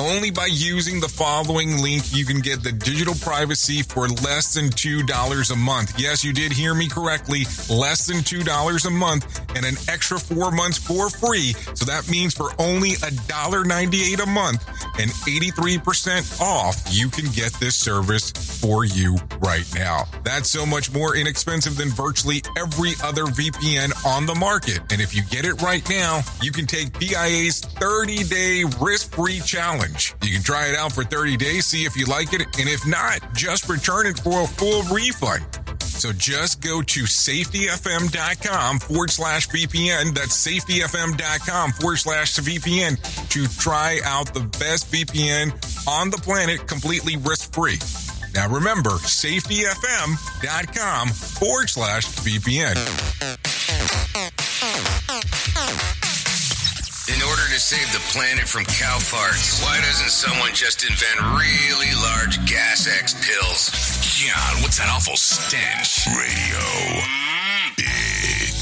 Only by using the following link, you can get the digital privacy for less than $2 a month. Yes, you did hear me correctly. Less than $2 a month and an extra four months for free. So that means for only $1.98 a month and 83% off, you can get this service for you right now. That's so much more inexpensive than virtually every other VPN on the market. And if you get it right now, you can take PIA's 30 day risk free challenge. You can try it out for 30 days, see if you like it, and if not, just return it for a full refund. So just go to safetyfm.com forward slash VPN. That's safetyfm.com forward slash VPN to try out the best VPN on the planet completely risk free. Now remember, safetyfm.com forward slash VPN. In order to save the planet from cow farts, why doesn't someone just invent really large gas X pills? God, what's that awful stench? Radio. Mm.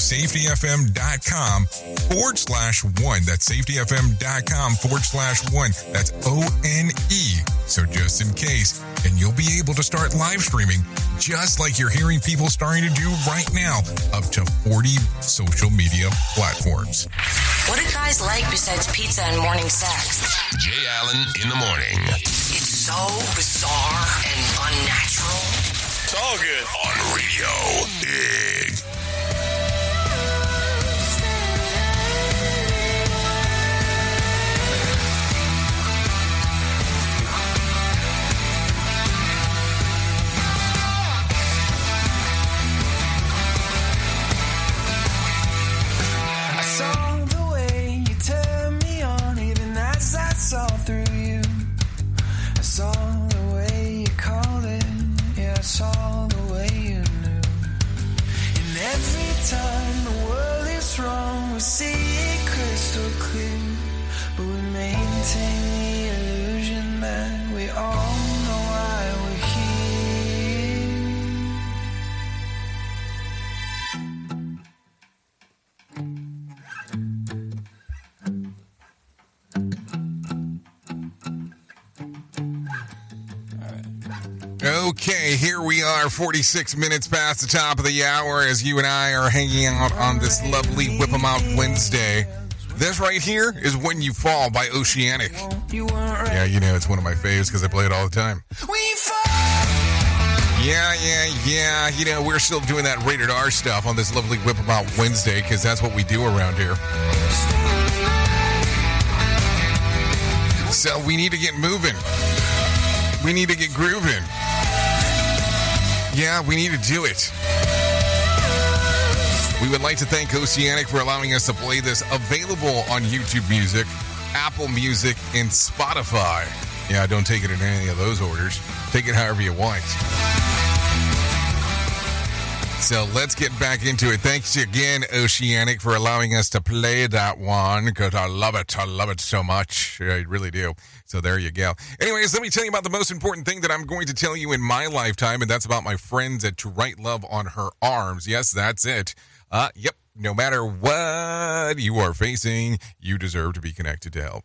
safetyfm.com forward slash one. That's safetyfm.com forward slash one. That's O N E So just in case, and you'll be able to start live streaming just like you're hearing people starting to do right now, up to 40 social media platforms. What do guys like besides pizza and morning sex? Jay Allen in the morning. It's so bizarre and unnatural. It's all good. On radio. Big. 46 minutes past the top of the hour as you and I are hanging out on this lovely Whip 'em Out Wednesday. This right here is When You Fall by Oceanic. Yeah, you know, it's one of my faves because I play it all the time. Yeah, yeah, yeah. You know, we're still doing that rated R stuff on this lovely Whip 'em Out Wednesday because that's what we do around here. So we need to get moving. We need to get grooving. Yeah, we need to do it. We would like to thank Oceanic for allowing us to play this available on YouTube Music, Apple Music, and Spotify. Yeah, don't take it in any of those orders. Take it however you want. So let's get back into it. Thanks again, Oceanic, for allowing us to play that one because I love it. I love it so much. I really do. So there you go. Anyways, let me tell you about the most important thing that I'm going to tell you in my lifetime, and that's about my friends at To Write Love on Her Arms. Yes, that's it. Uh, yep. No matter what you are facing, you deserve to be connected to help.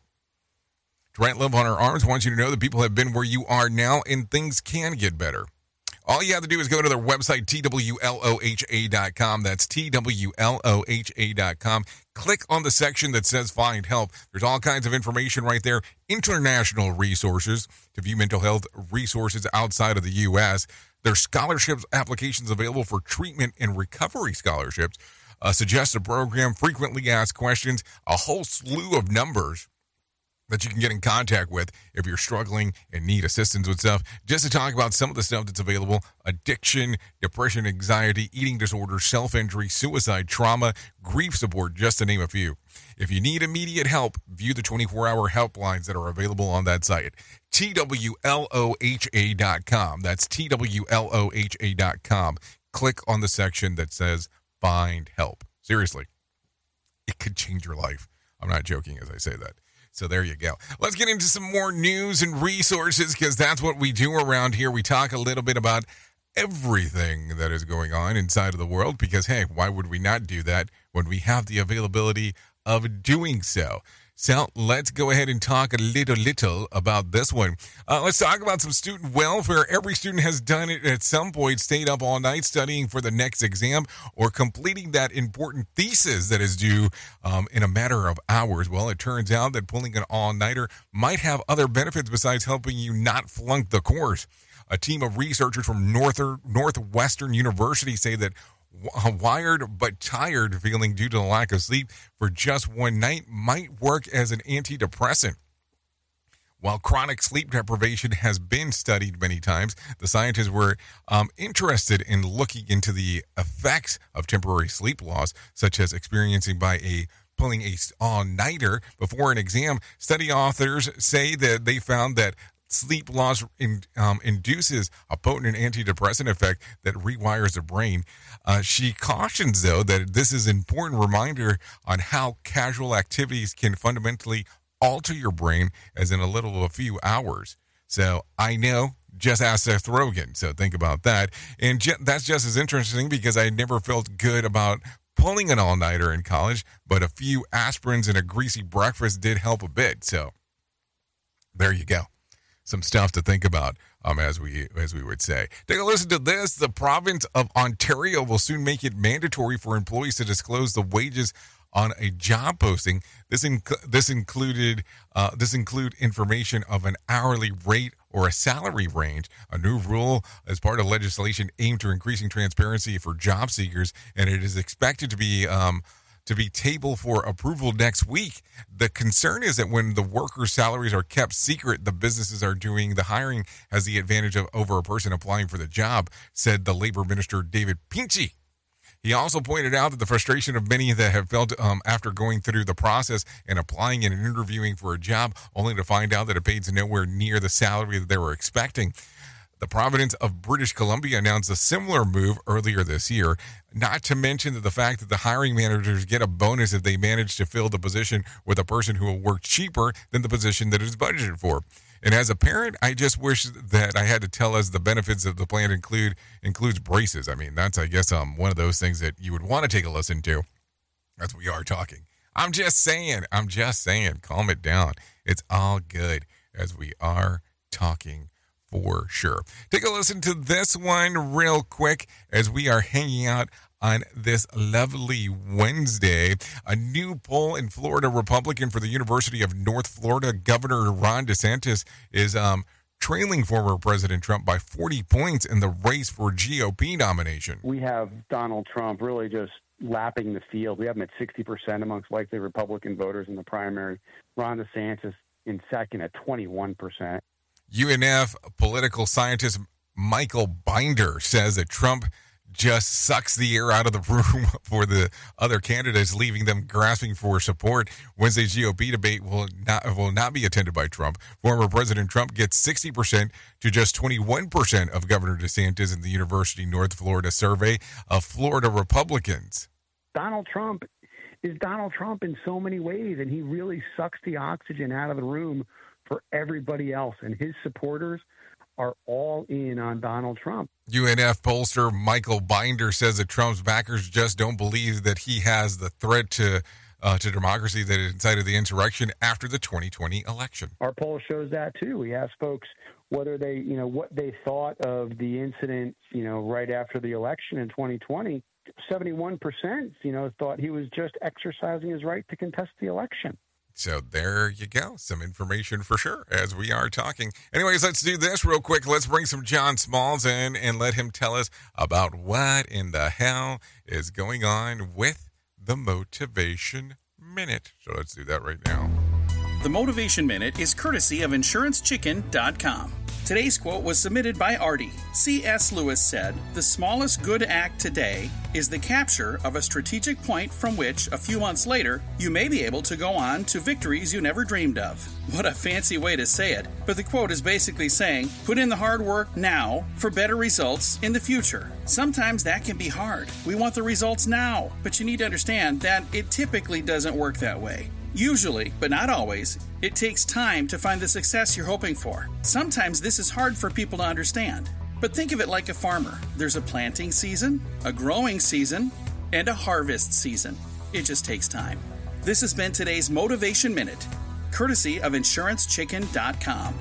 To Write Love on Her Arms wants you to know that people have been where you are now and things can get better. All you have to do is go to their website, twloha.com. That's twloha.com. Click on the section that says Find Help. There's all kinds of information right there, international resources to view mental health resources outside of the U.S. There's scholarships applications available for treatment and recovery scholarships, uh, a suggested program, frequently asked questions, a whole slew of numbers that you can get in contact with if you're struggling and need assistance with stuff. Just to talk about some of the stuff that's available addiction, depression, anxiety, eating disorders, self injury, suicide, trauma, grief support, just to name a few. If you need immediate help, view the 24 hour helplines that are available on that site. TWLOHA.com. That's TWLOHA.com. Click on the section that says Find Help. Seriously, it could change your life. I'm not joking as I say that. So there you go. Let's get into some more news and resources because that's what we do around here. We talk a little bit about everything that is going on inside of the world because, hey, why would we not do that when we have the availability of doing so? So let's go ahead and talk a little, little about this one. Uh, let's talk about some student welfare. Every student has done it at some point, stayed up all night studying for the next exam or completing that important thesis that is due um, in a matter of hours. Well, it turns out that pulling an all nighter might have other benefits besides helping you not flunk the course. A team of researchers from Northern, Northwestern University say that wired but tired feeling due to the lack of sleep for just one night might work as an antidepressant. While chronic sleep deprivation has been studied many times, the scientists were um, interested in looking into the effects of temporary sleep loss, such as experiencing by a pulling a all-nighter before an exam. Study authors say that they found that sleep loss in, um, induces a potent antidepressant effect that rewires the brain. Uh, she cautions, though, that this is an important reminder on how casual activities can fundamentally alter your brain as in a little of a few hours. So I know. Just ask Seth Rogen. So think about that. And ju- that's just as interesting because I never felt good about pulling an all nighter in college, but a few aspirins and a greasy breakfast did help a bit. So there you go. Some stuff to think about, um, as we as we would say. Take a listen to this. The province of Ontario will soon make it mandatory for employees to disclose the wages on a job posting. This inc- this included uh, this include information of an hourly rate or a salary range. A new rule as part of legislation aimed to increasing transparency for job seekers, and it is expected to be. Um, to be tabled for approval next week. The concern is that when the workers' salaries are kept secret, the businesses are doing the hiring has the advantage of over a person applying for the job, said the labor minister David Piccini. He also pointed out that the frustration of many that have felt um, after going through the process and applying and interviewing for a job, only to find out that it pays nowhere near the salary that they were expecting. The province of British Columbia announced a similar move earlier this year, not to mention the fact that the hiring managers get a bonus if they manage to fill the position with a person who will work cheaper than the position that is budgeted for. And as a parent, I just wish that I had to tell us the benefits of the plan include includes braces. I mean, that's I guess um one of those things that you would want to take a listen to. As we are talking. I'm just saying, I'm just saying, calm it down. It's all good as we are talking for sure. Take a listen to this one real quick as we are hanging out on this lovely Wednesday. A new poll in Florida Republican for the University of North Florida, Governor Ron DeSantis is um, trailing former President Trump by 40 points in the race for GOP nomination. We have Donald Trump really just lapping the field. We have him at 60% amongst likely Republican voters in the primary. Ron DeSantis in second at 21%. UNF political scientist Michael Binder says that Trump just sucks the air out of the <laughs> room for the other candidates, leaving them grasping for support. Wednesday's GOP debate will not will not be attended by Trump. Former President Trump gets 60% to just 21% of Governor DeSantis in the University North Florida survey of Florida Republicans. Donald Trump is Donald Trump in so many ways, and he really sucks the oxygen out of the room for everybody else. And his supporters are all in on Donald Trump. UNF pollster Michael Binder says that Trump's backers just don't believe that he has the threat to uh, to democracy that incited the insurrection after the 2020 election. Our poll shows that too. We asked folks whether they, you know, what they thought of the incident, you know, right after the election in 2020. 71%, you know, thought he was just exercising his right to contest the election. So there you go. Some information for sure as we are talking. Anyways, let's do this real quick. Let's bring some John Smalls in and let him tell us about what in the hell is going on with the Motivation Minute. So let's do that right now. The Motivation Minute is courtesy of InsuranceChicken.com. Today's quote was submitted by Artie. C.S. Lewis said, The smallest good act today is the capture of a strategic point from which, a few months later, you may be able to go on to victories you never dreamed of. What a fancy way to say it. But the quote is basically saying, Put in the hard work now for better results in the future. Sometimes that can be hard. We want the results now, but you need to understand that it typically doesn't work that way. Usually, but not always, it takes time to find the success you're hoping for. Sometimes this is hard for people to understand. But think of it like a farmer there's a planting season, a growing season, and a harvest season. It just takes time. This has been today's Motivation Minute, courtesy of InsuranceChicken.com.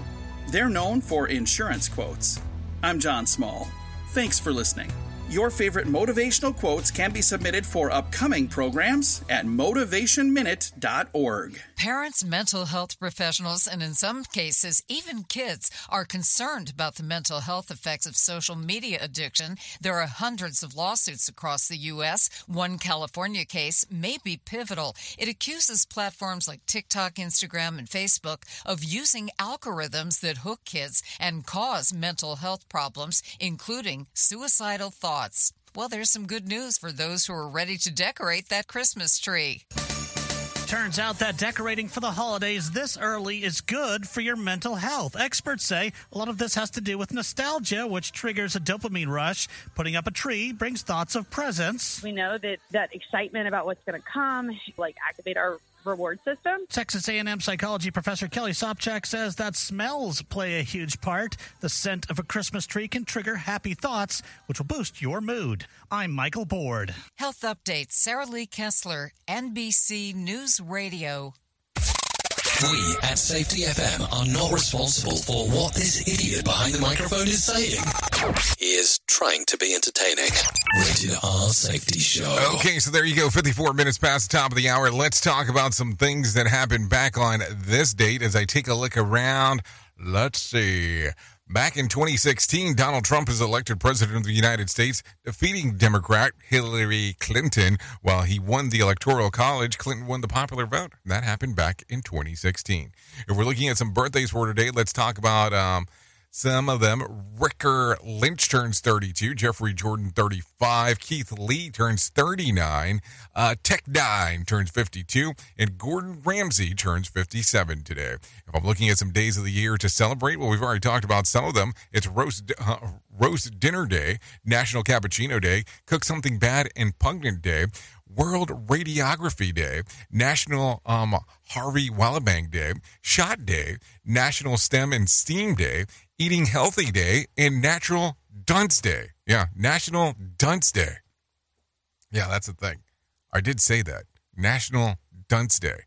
They're known for insurance quotes. I'm John Small. Thanks for listening. Your favorite motivational quotes can be submitted for upcoming programs at motivationminute.org. Parents, mental health professionals, and in some cases, even kids are concerned about the mental health effects of social media addiction. There are hundreds of lawsuits across the U.S. One California case may be pivotal. It accuses platforms like TikTok, Instagram, and Facebook of using algorithms that hook kids and cause mental health problems, including suicidal thoughts. Well, there's some good news for those who are ready to decorate that Christmas tree. Turns out that decorating for the holidays this early is good for your mental health. Experts say a lot of this has to do with nostalgia, which triggers a dopamine rush. Putting up a tree brings thoughts of presents. We know that that excitement about what's going to come, like activate our reward system. Texas A&M psychology professor Kelly Sopchak says that smells play a huge part. The scent of a Christmas tree can trigger happy thoughts, which will boost your mood. I'm Michael Board. Health updates. Sarah Lee Kessler, NBC News Radio. We at Safety FM are not responsible for what this idiot behind the microphone is saying. He is trying to be entertaining. Rated R Safety Show. Okay, so there you go. 54 minutes past the top of the hour. Let's talk about some things that happened back on this date as I take a look around. Let's see. Back in 2016, Donald Trump is elected president of the United States, defeating Democrat Hillary Clinton. While he won the Electoral College, Clinton won the popular vote. That happened back in 2016. If we're looking at some birthdays for today, let's talk about um, some of them. Riker Lynch turns 32, Jeffrey Jordan 35, Keith Lee turns 39, uh, Tech N9ne turns 52, and Gordon Ramsay turns 57 today. If I'm looking at some days of the year to celebrate, well, we've already talked about some of them. It's roast uh, roast dinner day, National Cappuccino Day, Cook Something Bad and Pungent Day. World Radiography Day, National um, Harvey Wallbanger Day, Shot Day, National STEM and STEAM Day, Eating Healthy Day, and Natural Dunce Day. Yeah, National Dunce Day. Yeah, that's the thing. I did say that. National Dunce Day.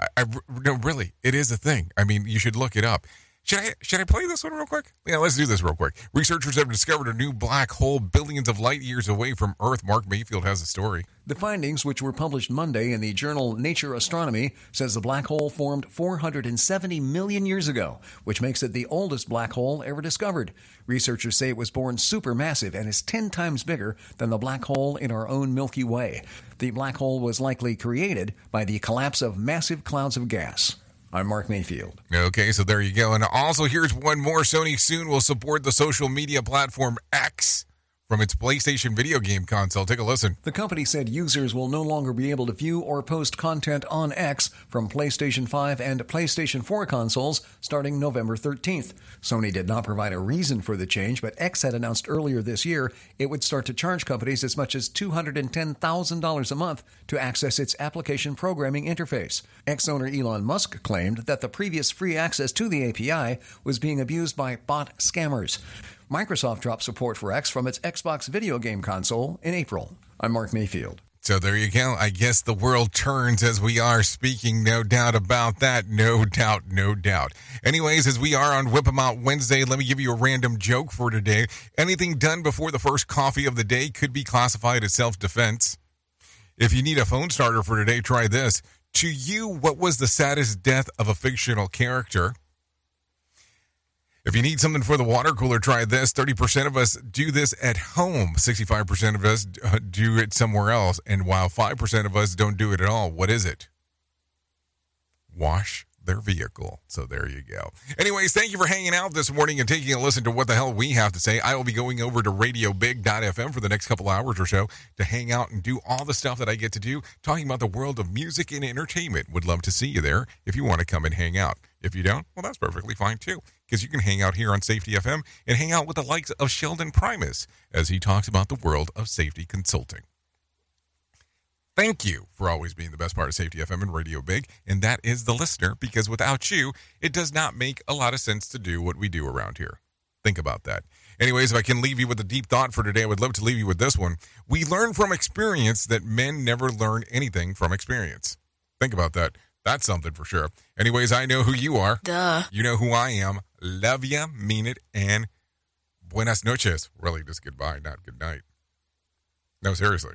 I, I no, really, it is a thing. I mean, you should look it up. Should I should I play this one real quick? Yeah, let's do this real quick. Researchers have discovered a new black hole billions of light years away from Earth. Mark Mayfield has a story. The findings, which were published Monday in the journal Nature Astronomy, says the black hole formed 470 million years ago, which makes it the oldest black hole ever discovered. Researchers say it was born supermassive and is 10 times bigger than the black hole in our own Milky Way. The black hole was likely created by the collapse of massive clouds of gas. I'm Mark Mayfield. Okay, so there you go. And also, here's one more. Sony soon will support the social media platform X from its PlayStation video game console. Take a listen. The company said users will no longer be able to view or post content on X from PlayStation 5 and PlayStation 4 consoles starting November 13th. Sony did not provide a reason for the change, but X had announced earlier this year it would start to charge companies as much as $210,000 a month to access its application programming interface. X owner Elon Musk claimed that the previous free access to the API was being abused by bot scammers. Microsoft dropped support for X from its Xbox video game console in April. I'm Mark Mayfield. So there you go. I guess the world turns as we are speaking. No doubt about that. No doubt, no doubt. Anyways, as we are on Whip 'em Out Wednesday, let me give you a random joke for today. Anything done before the first coffee of the day could be classified as self defense. If you need a phone starter for today, try this. To you, what was the saddest death of a fictional character? If you need something for the water cooler, try this. 30% of us do this at home. 65% of us uh, do it somewhere else. And while 5% of us don't do it at all, what is it? Wash their vehicle. So there you go. Anyways, thank you for hanging out this morning and taking a listen to what the hell we have to say. I will be going over to radiobig.fm for the next couple hours or so to hang out and do all the stuff that I get to do, talking about the world of music and entertainment. Would love to see you there if you want to come and hang out. If you don't, well, that's perfectly fine too, because you can hang out here on Safety FM and hang out with the likes of Sheldon Primus as he talks about the world of safety consulting. Thank you for always being the best part of Safety FM and Radio Big, and that is the listener, because without you, it does not make a lot of sense to do what we do around here. Think about that. Anyways, if I can leave you with a deep thought for today, I would love to leave you with this one. We learn from experience that men never learn anything from experience. Think about that. That's something for sure. Anyways, I know who you are. Duh. You know who I am. Love ya, mean it, and buenas noches. Really, just goodbye, not good night. No, seriously.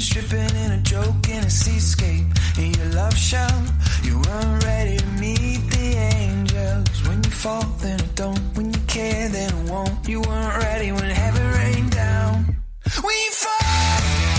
Stripping in a joke in a seascape. In your love shell, you weren't ready to meet the angels. When you fall, then it don't. When you care, then it won't. You weren't ready when heaven rained down. When you fall.